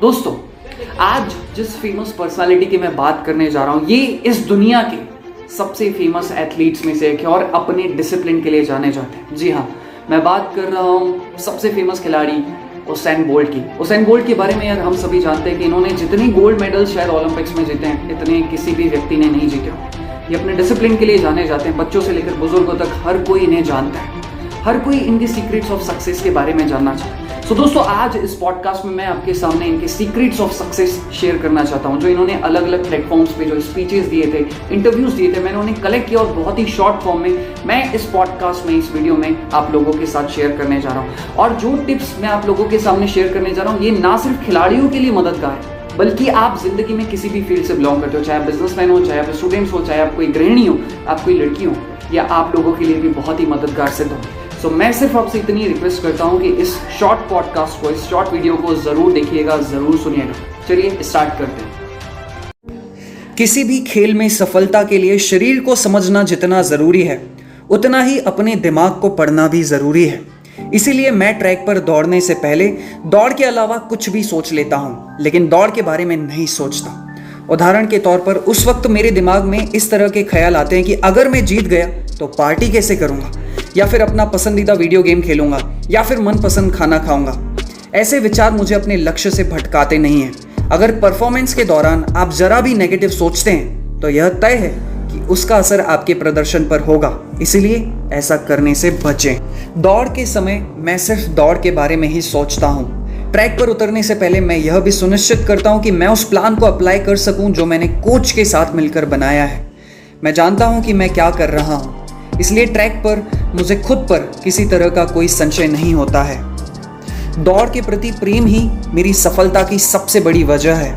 दोस्तों, आज जिस फ़ेमस पर्सनालिटी की मैं बात करने जा रहा हूँ, ये इस दुनिया के सबसे फ़ेमस एथलीट्स में से एक है और अपने डिसिप्लिन के लिए जाने जाते हैं। जी हाँ मैं बात कर रहा हूँ सबसे फ़ेमस खिलाड़ी उसैन बोल्ट की। उसैन बोल्ट के बारे में यार हम सभी जानते हैं कि इन्होंने जितने गोल्ड मेडल शायद ओलंपिक्स में जीते हैं, इतने किसी भी व्यक्ति ने नहीं जीते ये अपने डिसिप्लिन के लिए जाने जाते हैं, बच्चों से लेकर बुज़ुर्गों तक हर कोई इन्हें जानता है। हर कोई इनके सीक्रेट्स ऑफ़ सक्सेस के बारे में जानना चाहता है। सो so, दोस्तों आज इस पॉडकास्ट में मैं आपके सामने इनके सीक्रेट्स ऑफ़ सक्सेस शेयर करना चाहता हूँ जो इन्होंने अलग अलग प्लेटफॉर्म्स पे जो स्पीचेस दिए थे इंटरव्यूज़ दिए थे मैंने उन्हें कलेक्ट किया और बहुत ही शॉर्ट फॉर्म में मैं इस पॉडकास्ट में इस वीडियो में आप लोगों के साथ शेयर करने जा रहा हूँ। और जो टिप्स मैं आप लोगों के सामने शेयर करने जा रहा हूँ ये ना सिर्फ़ खिलाड़ियों के लिए मददगार है बल्कि आप ज़िंदगी में किसी भी फ़ील्ड से बिलोंग करते हो चाहे आप बिजनेसमैन हो चाहे आप स्टूडेंट्स हो चाहे आप कोई गृहिणी हो आप कोई लड़की हो या आप लोगों के लिए भी बहुत ही मददगार सिद्ध हो। सो so, मैं सिर्फ़ आपसे इतनी रिक्वेस्ट करता हूँ कि इस शॉर्ट पॉडकास्ट को इस शॉर्ट वीडियो को ज़रूर देखिएगा ज़रूर सुनिएगा। चलिए स्टार्ट करते हैं। किसी भी खेल में सफलता के लिए शरीर को समझना जितना ज़रूरी है उतना ही अपने दिमाग को पढ़ना भी ज़रूरी है। इसीलिए मैं ट्रैक पर दौड़ने से पहले दौड़ के अलावा कुछ भी सोच लेता हूँ लेकिन दौड़ के बारे में नहीं सोचता। उदाहरण के तौर पर उस वक्त मेरे दिमाग में इस तरह के ख्याल आते हैं कि अगर मैं जीत गया तो पार्टी कैसे करूँगा? या फिर अपना पसंदीदा वीडियो गेम खेलूँगा, या फिर मनपसंद खाना खाऊँगा। ऐसे विचार मुझे अपने लक्ष्य से भटकाते नहीं हैं। अगर परफॉर्मेंस के दौरान आप जरा भी नेगेटिव सोचते हैं तो यह तय है कि उसका असर आपके प्रदर्शन पर होगा। इसीलिए ऐसा करने से बचें। दौड़ के समय मैं सिर्फ़ दौड़ के बारे में ही सोचता हूँ। ट्रैक पर उतरने से पहले मैं यह भी सुनिश्चित करता हूँ कि मैं उस प्लान को अप्लाई कर सकूँ जो मैंने कोच के साथ मिलकर बनाया है। मैं जानता हूँ कि मैं क्या कर रहा हूँ। इसलिए ट्रैक पर मुझे खुद पर किसी तरह का कोई संशय नहीं होता है। दौड़ के प्रति प्रेम ही मेरी सफलता की सबसे बड़ी वजह है।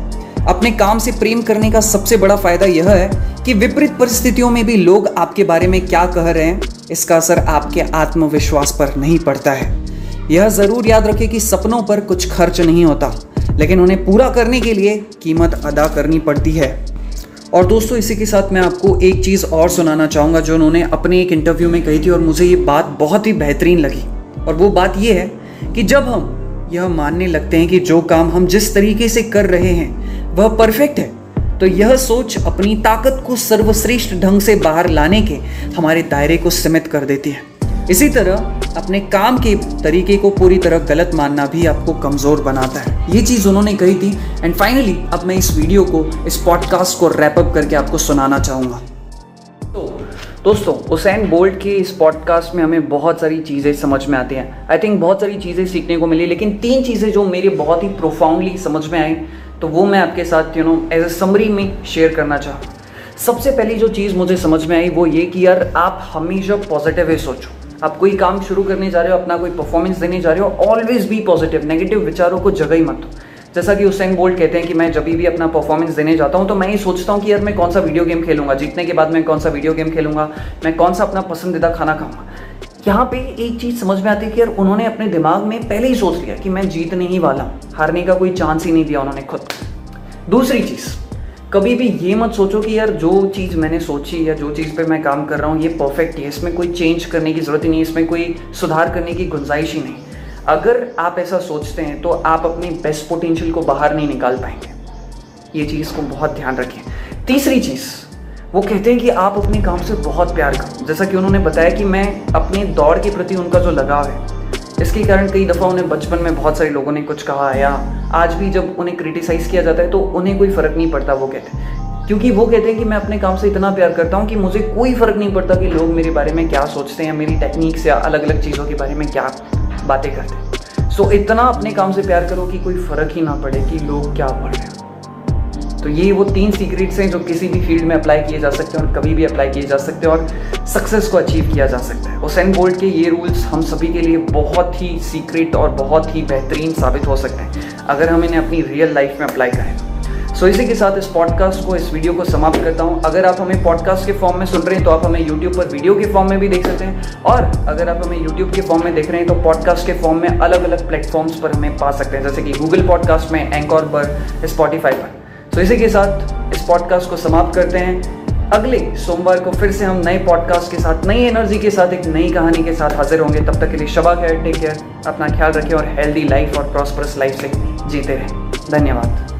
अपने काम से प्रेम करने का सबसे बड़ा फ़ायदा यह है कि विपरीत परिस्थितियों में भी लोग आपके बारे में क्या कह रहे हैं, इसका असर आपके आत्मविश्वास पर नहीं पड़ता है। यह ज़रूर याद रखें कि सपनों पर कुछ खर्च नहीं होता, लेकिन उन्हें पूरा करने के लिए कीमत अदा करनी पड़ती है। और दोस्तों, इसी के साथ मैं आपको एक चीज़ और सुनाना चाहूँगा जो उन्होंने अपने एक इंटरव्यू में कही थी और मुझे ये बात बहुत ही बेहतरीन लगी। और वो बात ये है कि जब हम यह मानने लगते हैं कि जो काम हम जिस तरीके से कर रहे हैं, वह परफेक्ट है तो यह सोच अपनी ताकत को सर्वश्रेष्ठ ढंग से बाहर लाने के हमारे दायरे को सीमित कर देती है। इसी तरह अपने काम के तरीके को पूरी तरह गलत मानना भी आपको कमज़ोर बनाता है। ये चीज़ उन्होंने कही थी एंड फाइनली अब मैं इस वीडियो को, इस पॉडकास्ट को रैपअप करके आपको सुनाना चाहूँगा। तो दोस्तों हुसैन बोल्ट के इस पॉडकास्ट में हमें बहुत सारी चीज़ें समझ में आती हैं। आई थिंक बहुत सारी चीज़ें सीखने को मिली, लेकिन तीन चीज़ें जो मेरे बहुत ही प्रोफाउंडली समझ में आई तो वो मैं आपके साथ you know as a summary में शेयर करना चाहूँ। सबसे पहली जो चीज़ मुझे समझ में आई वो ये कि यार आप हमेशा पॉजिटिव ही सोचो। आप कोई काम शुरू करने जा रहे हो, अपना कोई परफॉर्मेंस देने जा रहे हो ऑलवेज बी पॉजिटिव नेगेटिव विचारों को जगह ही मत दो। जैसा कि उसेन बोल्ट कहते हैं कि मैं जब भी अपना परफॉर्मेंस देने जाता हूँ तो मैं ये सोचता हूँ कि यार मैं कौन सा वीडियो गेम खेलूँगा, जीतने के बाद मैं कौन सा वीडियो गेम खेलूँगा, मैं कौन सा अपना पसंदीदा खाना खाऊँगा। यहाँ पे एक चीज़ समझ में आती है कि यार उन्होंने अपने दिमाग में पहले ही सोच लिया कि मैं जीतने ही वाला हारने का कोई चांस ही नहीं दिया उन्होंने खुद। दूसरी चीज़ कभी भी ये मत सोचो कि यार जो चीज़ मैंने सोची या जो चीज़ पे मैं काम कर रहा हूँ, ये परफेक्ट है। इसमें कोई चेंज करने की ज़रूरत ही नहीं, इसमें कोई सुधार करने की गुंजाइश ही नहीं। अगर आप ऐसा सोचते हैं तो आप अपनी बेस्ट पोटेंशियल को बाहर नहीं निकाल पाएँगे। ये चीज़ को बहुत ध्यान रखें। तीसरी चीज़, वो कहते हैं कि आप अपने काम से बहुत प्यार करो। जैसा कि उन्होंने बताया कि मैं अपने दौड़ के प्रति उनका जो लगाव है इसके कारण कई दफ़ा उन्हें बचपन में बहुत सारे लोगों ने कुछ कहा या आज भी जब उन्हें क्रिटिसाइज़ किया जाता है तो उन्हें कोई फ़र्क नहीं पड़ता, वो कहते हैं। क्योंकि वो कहते हैं कि मैं अपने काम से इतना प्यार करता हूँ कि मुझे कोई फ़र्क नहीं पड़ता कि लोग मेरे बारे में क्या सोचते हैं, मेरी टेक्निक्स या अलग अलग चीज़ों के बारे में क्या बातें करते हैं। सो इतना अपने काम से प्यार करो कि कोई फ़र्क ही ना पड़े कि लोग क्या पढ़ रहे हैं। तो ये वो तीन सीक्रेट्स हैं जो किसी भी फ़ील्ड में अप्लाई किए जा सकते हैं और कभी भी अप्लाई किए जा सकते हैं और सक्सेस को अचीव किया जा सकता है। ओसेन बोल्ट के ये रूल्स हम सभी के लिए बहुत ही सीक्रेट और बहुत ही बेहतरीन साबित हो सकते हैं, अगर हम इन्हें अपनी रियल लाइफ में अप्लाई करें। सो इसी के साथ इस पॉडकास्ट को, इस वीडियो को समाप्त करता हूँ। अगर आप हमें पॉडकास्ट के फॉर्म में सुन रहे हैं तो आप हमें यूट्यूब पर वीडियो के फॉर्म में भी देख सकते हैं। और अगर आप हमें यूट्यूब के फॉर्म में देख रहे हैं तो पॉडकास्ट के फॉर्म में अलग अलग प्लेटफॉर्म्स पर हमें पा सकते हैं, जैसे कि गूगल पॉडकास्ट में एंकॉर पर स्पॉटीफाई पर। तो इसी के साथ इस पॉडकास्ट को समाप्त करते हैं। अगले सोमवार को फिर से हम नए पॉडकास्ट के साथ, नई एनर्जी के साथ, एक नई कहानी के साथ हाजिर होंगे। तब तक के लिए शबा केयर टेक केयर अपना ख्याल रखें और हेल्दी लाइफ और प्रॉस्परस लाइफ से जीते रहें। धन्यवाद।